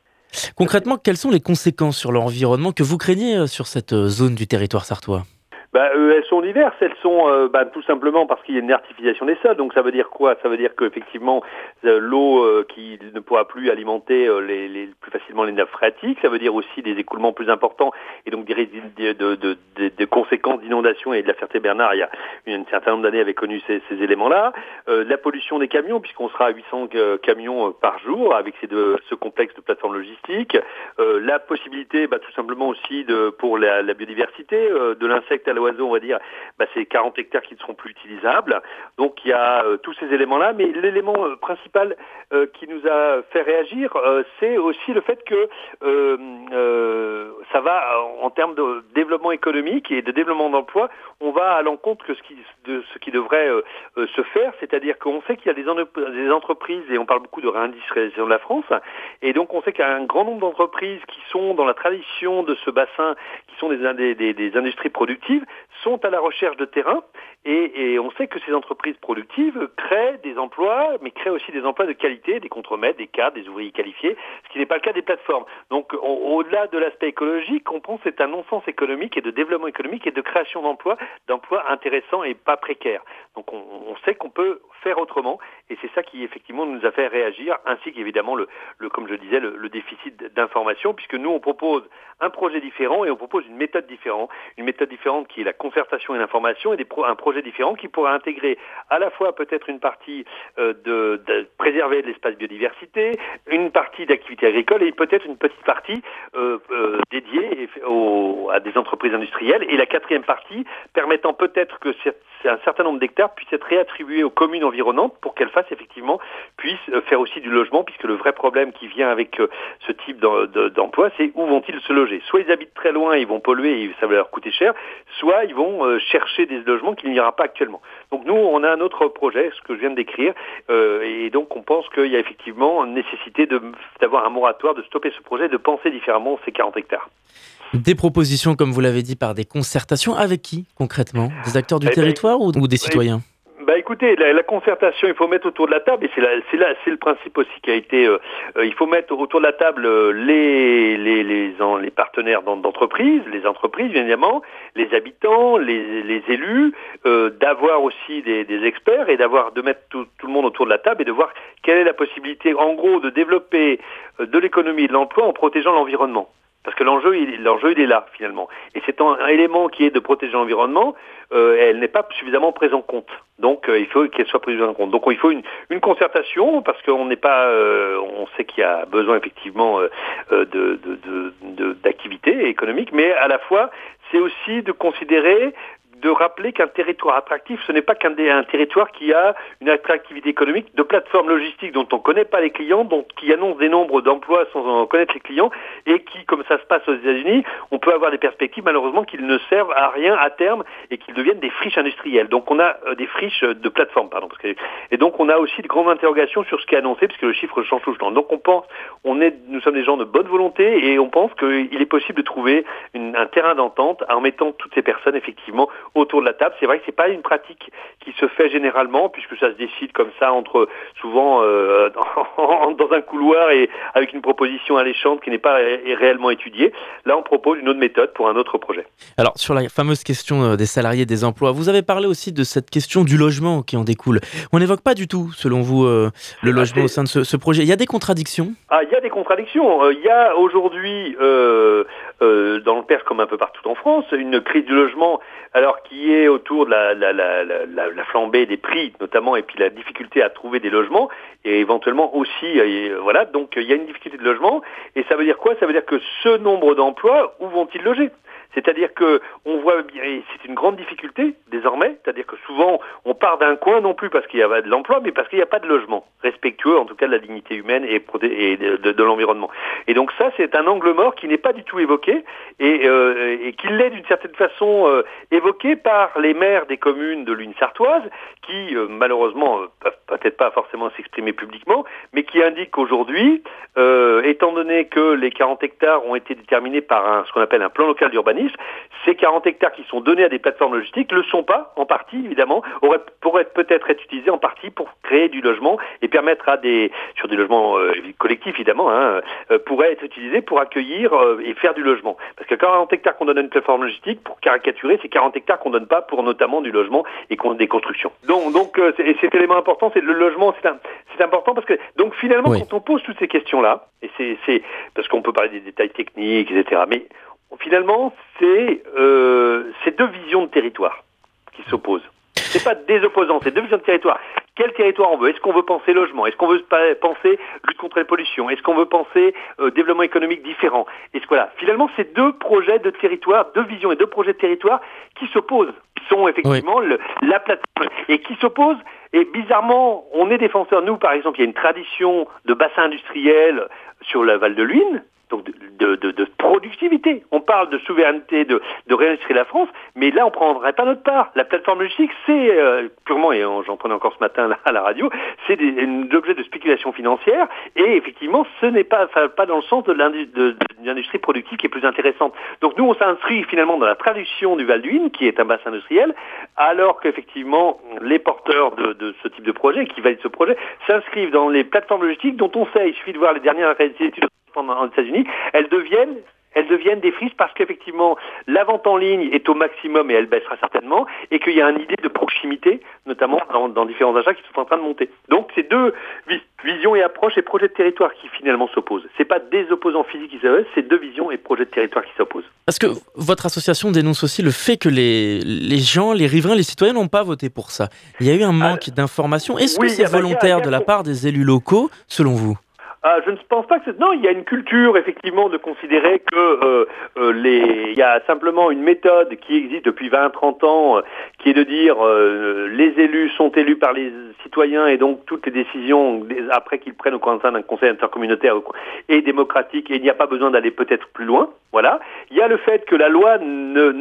Speaker 2: Concrètement, quelles sont les conséquences sur l'environnement que vous craignez euh, sur cette euh, zone du territoire sartois?
Speaker 7: Bah, euh, elles sont diverses. Elles sont euh, bah, tout simplement parce qu'il y a une artificialisation des sols. Donc ça veut dire quoi? Ça veut dire qu'effectivement euh, l'eau qui ne pourra plus alimenter les, les- plus facilement les nappes phréatiques. Ça veut dire aussi des écoulements plus importants et donc des, rési- de, de, de- de- de conséquences d'inondations. Et de la Ferté-Bernard, il y a un certain nombre d'années, avait connu ces, ces éléments-là. La pollution des camions, puisqu'on sera à 800 euh, camions par jour avec ces deux, ce complexe de plateformes logistiques. Euh, la possibilité, bah, tout simplement aussi de, pour la, la biodiversité, de l'insecte à l'oiseau, on va dire, bah, c'est 40 hectares qui ne seront plus utilisables. Donc il y a euh, tous ces éléments-là, mais l'élément euh, principal euh, qui nous a fait réagir, c'est aussi le fait que ça va en termes de développement économique et de développement d'emploi, on va à l'encontre de ce qui devrait se faire, c'est-à-dire qu'on sait qu'il y a des, des entreprises et on parle beaucoup de réindustrialisation de la France, et donc on sait qu'il y a un grand nombre d'entreprises qui sont dans la tradition de ce bassin, qui sont des, industries productives, sont à la recherche de terrain et, on sait que ces entreprises productives créent des emplois, mais créent aussi des emplois de qualité, des contremaîtres, des cadres, des ouvriers qualifiés, ce qui n'est pas le cas des plateformes. Donc au- au-delà de l'aspect écologique, logique, on pense c'est un non-sens économique et de développement économique et de création d'emplois, d'emplois intéressants et pas précaires. Donc on, sait qu'on peut faire autrement et c'est ça qui effectivement nous a fait réagir, ainsi qu'évidemment le, comme je disais, le déficit d'information, puisque nous on propose un projet différent et on propose une méthode différente, une méthode différente qui est la concertation et l'information et un projet différent qui pourra intégrer à la fois peut-être une partie euh, de, préserver l'espace biodiversité, une partie d'activité agricole et peut-être une petite partie euh, euh, dédiée à des entreprises industrielles. Et la quatrième partie permettant peut-être que un certain nombre d'hectares puissent être réattribués aux communes environnantes pour qu'elles fassent effectivement puissent faire aussi du logement puisque le vrai problème qui vient avec ce type d'emploi c'est où vont-ils se loger? Soit ils habitent très loin, vont polluer et ça va leur coûter cher, soit ils vont chercher des logements qu'il n'y aura pas actuellement. Donc nous, on a un autre projet, ce que je viens de décrire, euh, et donc on pense qu'il y a effectivement nécessité d'avoir un moratoire, de stopper ce projet, de penser différemment ces 40 hectares.
Speaker 2: Des propositions, comme vous l'avez dit, par des concertations avec qui concrètement? Des acteurs du eh territoire ben, ou, des citoyens?
Speaker 7: Bah écoutez, la, concertation, il faut mettre autour de la table, et c'est là, c'est le principe aussi qui a été. Euh, euh, il faut mettre autour de la table euh, les les les, les partenaires d'entreprise, les entreprises évidemment, les habitants, les, les élus, d'avoir aussi des, des, experts et d'avoir de mettre tout, tout, le monde autour de la table et de voir quelle est la possibilité, en gros, de développer de l'économie et de l'emploi en protégeant l'environnement. Parce que l'enjeu, il, l'enjeu, il est là finalement. Et c'est un, élément qui est de protéger l'environnement. Euh, elle n'est pas suffisamment prise en compte. Donc, euh, il faut qu'elle soit prise en compte. Donc, il faut une, une concertation parce qu'on n'est pas, euh, on sait qu'il y a besoin effectivement euh, de, de, de, d'activités économiques, mais à la fois, c'est aussi de considérer de rappeler qu'un territoire attractif, ce n'est pas qu'un un territoire qui a une attractivité économique de plateformes logistiques dont on ne connaît pas les clients, dont, qui annonce des nombres d'emplois sans en connaître les clients, et qui, comme ça se passe aux États-Unis, on peut avoir des perspectives malheureusement qu'ils ne servent à rien à terme et qu'ils deviennent des friches industrielles. Donc on a euh, des friches de plateformes, pardon. Et donc on a aussi de grandes interrogations sur ce qui est annoncé, puisque le chiffre change tout le temps. Donc on pense, on est, nous sommes des gens de bonne volonté et on pense qu'il est possible de trouver une, un terrain d'entente en mettant toutes ces personnes effectivement autour de la table. C'est vrai que c'est pas une pratique qui se fait généralement puisque ça se décide comme ça entre souvent euh, dans, dans, un couloir et avec une proposition alléchante qui n'est pas ré réellement étudiée. Là, on propose une autre méthode pour un autre projet.
Speaker 2: Alors sur la fameuse question euh, des salariés, des emplois, vous avez parlé aussi de cette question du logement qui en découle. On n'évoque pas du tout, selon vous, euh, le ah, logement au sein de ce, ce, projet. Il y a des contradictions?
Speaker 7: Ah, il y a des contradictions. Il y a aujourd'hui dans le Perse comme un peu partout en France une crise du logement alors qui est autour de la, la, la, la, flambée des prix notamment et puis la difficulté à trouver des logements et éventuellement aussi et, voilà. Donc il y a une difficulté de logement et ça veut dire quoi? Ça veut dire que ce nombre d'emplois où vont-ils loger? C'est-à-dire que on voit et c'est une grande difficulté désormais, c'est-à-dire que souvent on part d'un coin non plus parce qu'il y a de l'emploi, mais parce qu'il n'y a pas de logement respectueux, en tout cas de la dignité humaine et, de, l'environnement. Et donc ça, c'est un angle mort qui n'est pas du tout évoqué et, euh, qui l'est d'une certaine façon euh, évoqué par les maires des communes de l'une sartoise, qui euh, malheureusement peuvent peut-être pas forcément s'exprimer publiquement, mais qui indiquent qu'aujourd'hui, euh, étant donné que les 40 hectares ont été déterminés par ce qu'on appelle un plan local d'urbanisme ces 40 hectares qui sont donnés à des plateformes logistiques ne le sont pas, en partie évidemment, auraient, pourraient peut-être être utilisés en partie pour créer du logement et permettre à des, sur des logements euh, collectifs évidemment, hein, euh, pourraient être utilisés pour accueillir euh, et faire du logement. Parce que 40 hectares qu'on donne à une plateforme logistique, pour caricaturer, c'est 40 hectares qu'on donne pas pour notamment du logement et des constructions. Donc, donc euh, cet élément important, c'est le logement, c'est important parce que donc finalement, oui. quand on pose toutes ces questions-là, et c'est parce qu'on peut parler des détails techniques, etc., mais finalement, c'est euh, deux visions de territoire qui s'opposent. C'est pas des opposants, c'est deux visions de territoire. Quel territoire on veut? Est-ce qu'on veut penser logement? Est-ce qu'on veut penser lutte contre la pollution Est-ce qu'on veut penser euh, développement économique différent? Est-ce voilà, finalement, c'est deux projets de territoire, deux visions et deux projets de territoire qui s'opposent, qui sont effectivement oui. le, la plateforme et qui s'opposent. Et bizarrement, on est défenseurs. Nous, par exemple, il y a une tradition de bassin industriel sur la Val de Luynes, donc de, de, de, productivité. On parle de souveraineté, de, de réindustrier la France, mais là, on ne prendrait pas notre part. La plateforme logistique, c'est euh, purement, et j'en prenais encore ce matin là, à la radio, c'est l'objet de spéculation financière, et effectivement, ce n'est pas, pas dans le sens de l'industrie productive qui est plus intéressante. Donc nous, on s'inscrit finalement dans la traduction du Val d'Huine, qui est un bassin industriel, alors qu'effectivement, les porteurs de, de, ce type de projet, qui valident ce projet, s'inscrivent dans les plateformes logistiques dont on sait, il suffit de voir les dernières études aux États-Unis, elles deviennent elles deviennent des friches parce qu'effectivement, la vente en ligne est au maximum et elle baissera certainement, et qu'il y a une idée de proximité, notamment dans, différents achats qui sont en train de monter. Donc c'est deux visions et approches et projets de territoire qui finalement s'opposent. C'est pas des opposants physiques qui s'opposent, c'est deux visions et projets de territoire qui s'opposent.
Speaker 2: Parce que votre association dénonce aussi le fait que les, les gens, les riverains, les citoyens n'ont pas voté pour ça. Il y a eu un manque d'informations. Est-ce que c'est volontaire de la part des élus locaux, selon vous?
Speaker 7: Ah, je ne pense pas que c'est... Non, il y a une culture, effectivement, de considérer que euh, euh, les... il y a simplement une méthode qui existe depuis 20-30 ans, euh, qui est de dire les élus sont élus par les citoyens et donc toutes les décisions, après qu'ils prennent au sein d'un conseil intercommunautaire, est démocratique et il n'y a pas besoin d'aller peut-être plus loin. Voilà. Il y a le fait que la loi ne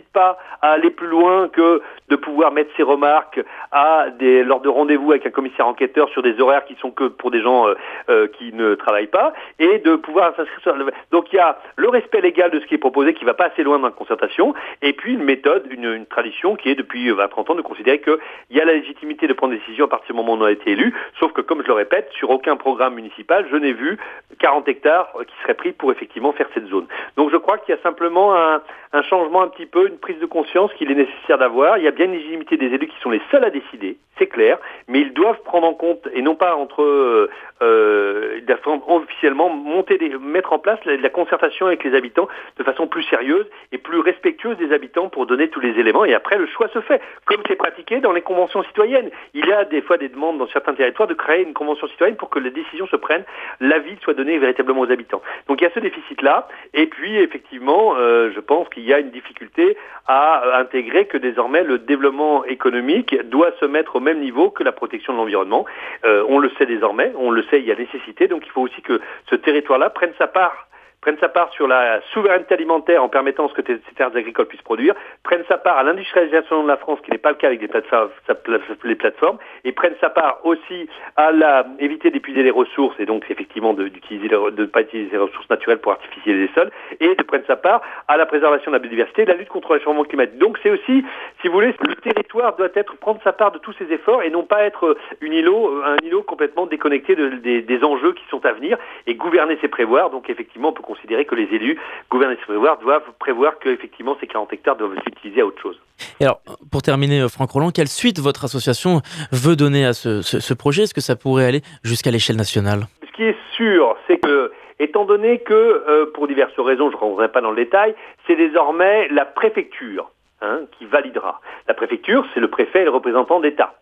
Speaker 7: pas à aller plus loin que de pouvoir mettre ses remarques lors de rendez-vous avec un commissaire enquêteur sur des horaires qui sont que pour des gens euh, euh, qui ne travaillent pas, et de pouvoir s'inscrire sur... Donc il y a le respect légal de ce qui est proposé, qui va pas assez loin dans la concertation, et puis une méthode, une, tradition qui est depuis 20-30 ans de considérer qu'il y a la légitimité de prendre des décisions à partir du moment où on a été élu, sauf que comme je le répète, sur aucun programme municipal, je n'ai vu 40 hectares qui seraient pris pour effectivement faire cette zone. Donc je crois qu'il y a simplement un changement un petit peu, une prise de conscience qu'il est nécessaire d'avoir. Il y a bien une légitimité des élus qui sont les seuls à décider, c'est clair, mais ils doivent prendre en compte, et non pas entre euh, euh, officiellement monter mettre en place la, la, concertation avec les habitants de façon plus sérieuse et plus respectueuse des habitants pour donner tous les éléments et après le choix se fait, comme c'est pratiqué dans les conventions citoyennes. Il y a des fois des demandes dans certains territoires de créer une convention citoyenne pour que les décisions se prennent, l'avis soit donné véritablement aux habitants. Donc il y a ce déficit-là, et puis effectivement, euh, je pense qu'il y a une difficulté à intégrer que désormais le développement économique doit se mettre au même niveau que la protection de l'environnement. Euh, on le sait désormais, on le sait, il y a nécessité, donc il faut aussi que ce territoire-là prenne sa part prenne sa part sur la souveraineté alimentaire en permettant ce que ces terres agricoles puissent produire, prenne sa part à l'industrialisation de la France, qui n'est pas le cas avec les plateformes, et prenne sa part aussi à la, éviter d'épuiser les ressources et donc effectivement de, ne pas utiliser les ressources naturelles pour artificialiser les sols, et de prendre sa part à la préservation de la biodiversité, la lutte contre le changement climatique. Donc c'est aussi, si vous voulez, le territoire doit être prendre sa part de tous ces efforts et non pas être une îlot, un îlot complètement déconnecté des, des enjeux qui sont à venir et gouverner c'est prévoir. Donc effectivement, on peut considérer que les élus, gouvernent et prévoir, doivent prévoir que effectivement ces 40 hectares doivent s'utiliser à autre chose.
Speaker 2: Et alors, pour terminer, euh, Franck Roland, quelle suite votre association veut donner à ce, projet? Est-ce que ça pourrait aller jusqu'à l'échelle nationale?
Speaker 7: Ce qui est sûr, c'est que étant donné que, euh, pour diverses raisons, je ne rentrerai pas dans le détail, c'est désormais la préfecture hein, qui validera. La préfecture, c'est le préfet et le représentant d'État.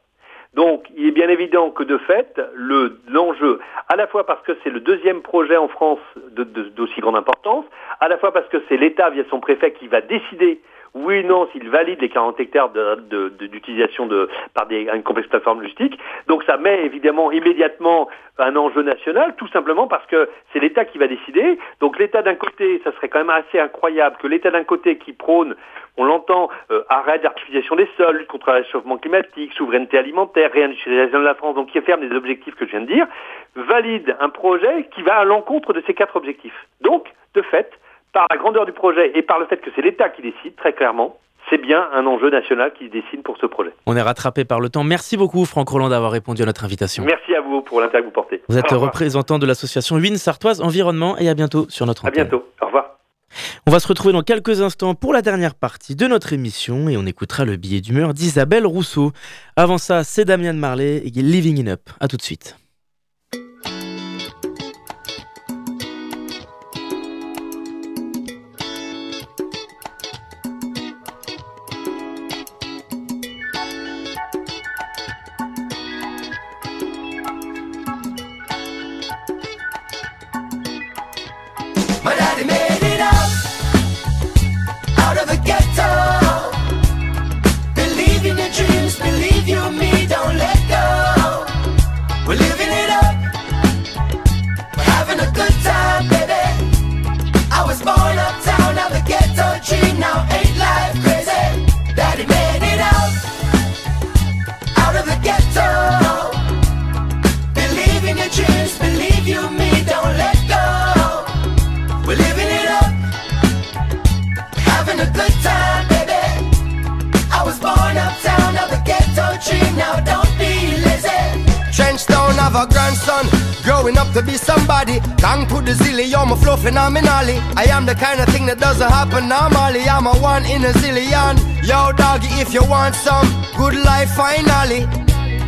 Speaker 7: Donc, il est bien évident que de fait, l'enjeu, à la fois parce que c'est le deuxième projet en France d'aussi grande importance, à la fois parce que c'est l'État via son préfet qui va décider oui ou non s'il valide les 40 hectares d'utilisation de, par des, une complexe plateforme logistique. Donc ça met évidemment immédiatement un enjeu national, tout simplement parce que c'est l'État qui va décider. Donc l'État d'un côté, ça serait quand même assez incroyable que l'État d'un côté qui prône on l'entend, euh, arrêt d'artificialisation des sols, lutte contre le réchauffement climatique, souveraineté alimentaire, réindustrialisation de la France, donc qui ferme des objectifs que je viens de dire, valide un projet qui va à l'encontre de ces quatre objectifs. Donc, de fait, par la grandeur du projet et par le fait que c'est l'État qui décide, très clairement, c'est bien un enjeu national qui se dessine pour ce projet.
Speaker 2: On est rattrapé par le temps. Merci beaucoup Franck Roland d'avoir répondu à notre invitation.
Speaker 7: Merci à vous pour l'intérêt que vous portez.
Speaker 2: Vous êtes représentant de l'association Win Sartoise Environnement et à bientôt sur notre antenne.
Speaker 7: À bientôt. Au revoir.
Speaker 2: On va se retrouver dans quelques instants pour la dernière partie de notre émission et on écoutera le billet d'humeur d'Isabelle Rousseau. Avant ça, c'est Damien Marley et Living in Up. A tout de suite.
Speaker 8: have a grandson growing up to be somebody. Thank to the zillion, my flow phenomenally. I am the kind of thing that doesn't happen normally. I'm a one in a zillion. Yo, doggy, if you want some good life, finally.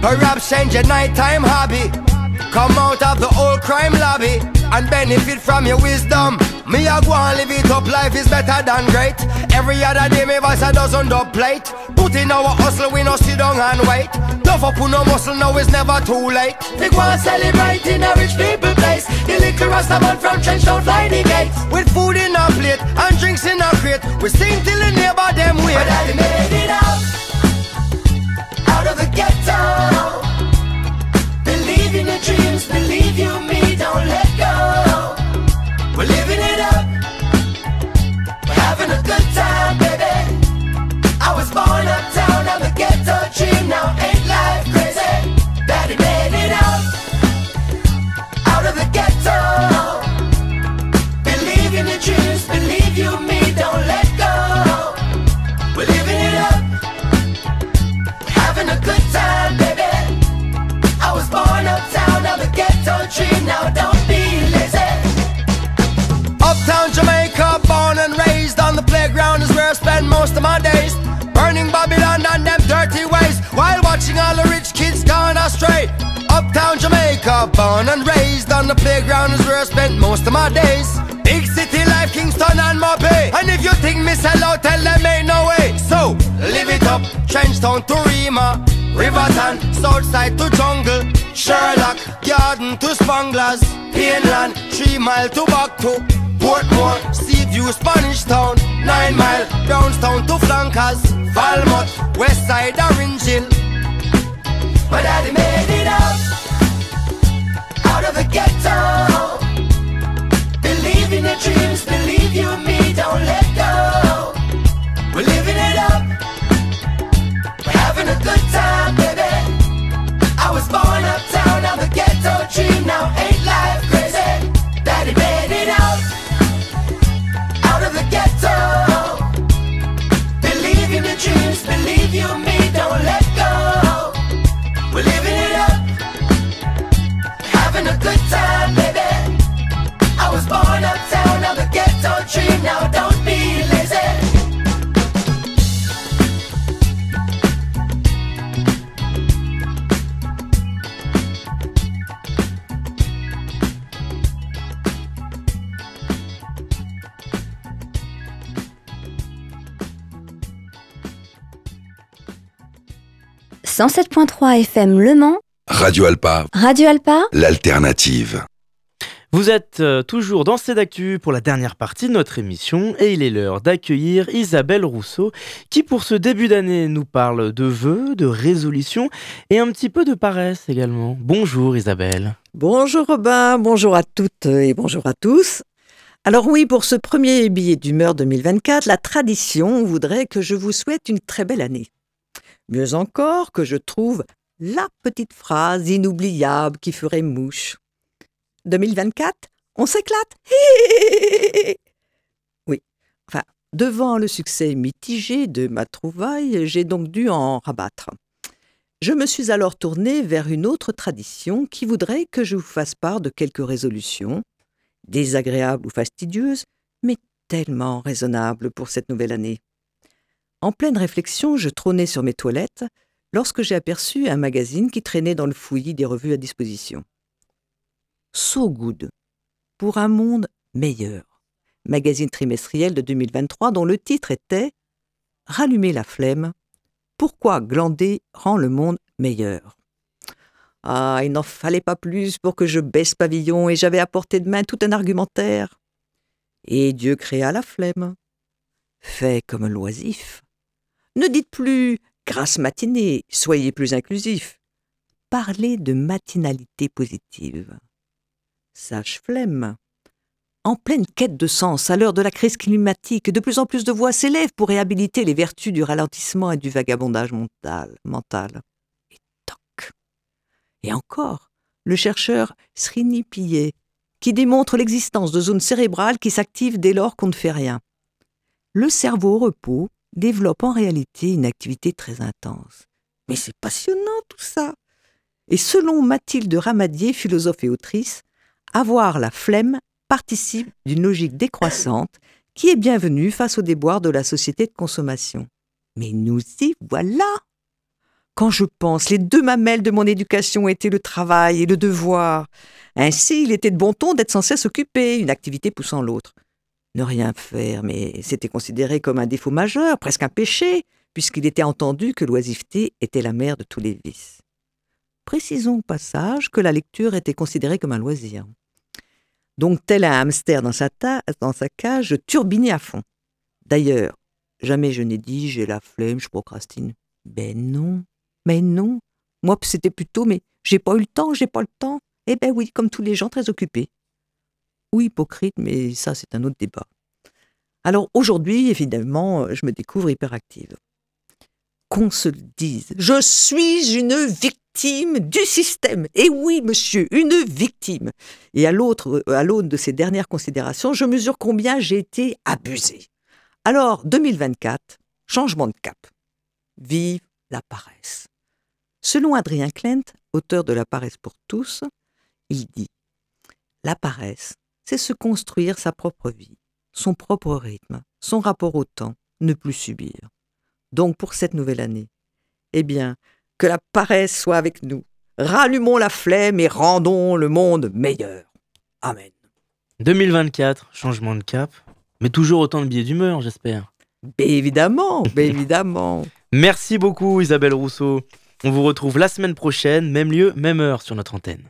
Speaker 8: Perhaps change your nighttime hobby. Come out of the old crime lobby and benefit from your wisdom. Me I go and live it up, life is better than great. Every other day, me voice a dozen dub plate. Put in our hustle, we no sit down and wait. Tough up no muscle, now it's never too late. We go and celebrate in a rich people place. The little rasta man from Trench don't fly the gates. With food in a plate and drinks in a crate. We sing till the neighbor them wait. But daddy made it out, out of the ghetto. Believe in your dreams, believe you me, don't let go. We're living it up, we're having a good time, baby. I was born uptown, now don't be lazy. Uptown Jamaica, born and raised on the playground is where I spend most of my days. Burning Babylon and them dirty ways while watching all the rich kids gone astray. Uptown Jamaica, born and raised on the playground is where I spent most of my days. Big city life, Kingston and Mopey. And if you think me sell out, tell them ain't no way. So, live it up, Trenchtown to Rima, Riverton, Southside to Jungle, Sherlock, Garden to Spanglers, Pineland, Three Mile to Baku, Portmore, Seaview, Spanish Town, Nine Mile, Brownstown to Flankers, Falmouth, West Side, Orange Hill. My daddy made it out, out of the ghetto.
Speaker 4: 107.3 FM Le Mans,
Speaker 5: Radio Alpa,
Speaker 4: Radio Alpa,
Speaker 5: l'alternative.
Speaker 2: Vous êtes euh, toujours dans d'actu pour la dernière partie de notre émission et il est l'heure d'accueillir Isabelle Rousseau qui pour ce début d'année nous parle de vœux, de résolutions et un petit peu de paresse également. Bonjour Isabelle.
Speaker 9: Bonjour Robin, bonjour à toutes et bonjour à tous. Alors oui, pour ce premier billet d'humeur 2024, la tradition voudrait que je vous souhaite une très belle année. Mieux encore, que je trouve la petite phrase inoubliable qui ferait mouche. 2024, on s'éclate Oui, enfin, devant le succès mitigé de ma trouvaille, j'ai donc dû en rabattre. Je me suis alors tournée vers une autre tradition qui voudrait que je vous fasse part de quelques résolutions, désagréables ou fastidieuses, mais tellement raisonnables pour cette nouvelle année. En pleine réflexion, je trônais sur mes toilettes lorsque j'ai aperçu un magazine qui traînait dans le fouillis des revues à disposition. So Good, pour un monde meilleur, magazine trimestriel de 2023 dont le titre était Rallumer la flemme, pourquoi glander rend le monde meilleur? Ah, il n'en fallait pas plus pour que je baisse pavillon et j'avais à portée de main tout un argumentaire. Et Dieu créa la flemme. Fait comme l'oisif. Ne dites plus grasse matinée, soyez plus inclusif. Parlez de matinalité positive. Sage flemme. En pleine quête de sens, à l'heure de la crise climatique, de plus en plus de voix s'élèvent pour réhabiliter les vertus du ralentissement et du vagabondage mental. Et toc. Et encore, le chercheur Srini Pillet, qui démontre l'existence de zones cérébrales qui s'activent dès lors qu'on ne fait rien. Le cerveau au repos développe en réalité une activité très intense. Mais c'est passionnant tout ça. Et selon Mathilde Ramadier, philosophe et autrice, avoir la flemme participe d'une logique décroissante qui est bienvenue face aux déboires de la société de consommation. Mais nous y voilà Quand je pense, les deux mamelles de mon éducation étaient le travail et le devoir. Ainsi, il était de bon ton d'être sans cesse occupé, une activité poussant l'autre. Ne rien faire, mais c'était considéré comme un défaut majeur, presque un péché, puisqu'il était entendu que l'oisiveté était la mère de tous les vices. Précisons au passage que la lecture était considérée comme un loisir. Donc, tel un hamster dans sa, cage, je turbinais à fond. D'ailleurs, jamais je n'ai dit j'ai la flemme, je procrastine. Ben non, mais non. Moi, c'était plutôt mais j'ai pas eu le temps, j'ai pas le temps. Eh ben oui, comme tous les gens très occupés. Ou hypocrite, mais ça, c'est un autre débat. Alors aujourd'hui, évidemment, je me découvre hyperactive. Qu'on se le dise, je suis une victime du système. Et oui, monsieur, une victime. Et à l'autre, à l'aune de ces dernières considérations, je mesure combien j'ai été abusé. Alors, 2024, changement de cap. Vive la paresse. Selon Adrien Klent, auteur de La paresse pour tous, il dit La paresse, c'est se construire sa propre vie, son propre rythme, son rapport au temps, ne plus subir. Donc pour cette nouvelle année, eh bien, que la paresse soit avec nous. Rallumons la flemme et rendons le monde meilleur. Amen.
Speaker 2: 2024, changement de cap, mais toujours autant de billets d'humeur, j'espère.
Speaker 9: évidemment, évidemment.
Speaker 2: Merci beaucoup Isabelle Rousseau. On vous retrouve la semaine prochaine, même lieu, même heure sur notre antenne.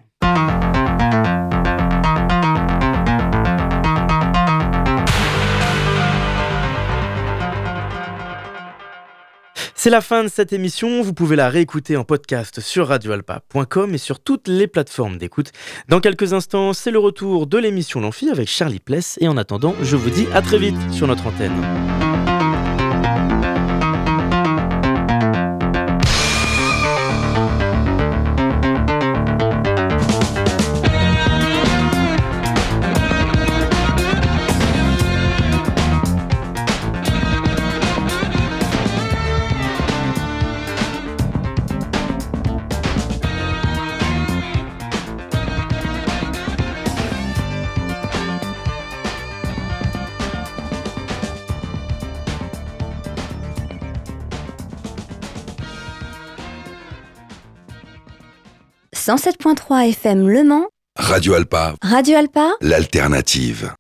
Speaker 2: C'est la fin de cette émission. Vous pouvez la réécouter en podcast sur radioalpa.com et sur toutes les plateformes d'écoute. Dans quelques instants, c'est le retour de l'émission L'Amphi avec Charlie Pless. Et en attendant, je vous dis à très vite sur notre antenne.
Speaker 4: 107.3 FM Le Mans.
Speaker 5: Radio Alpa.
Speaker 4: Radio Alpa.
Speaker 5: L'alternative.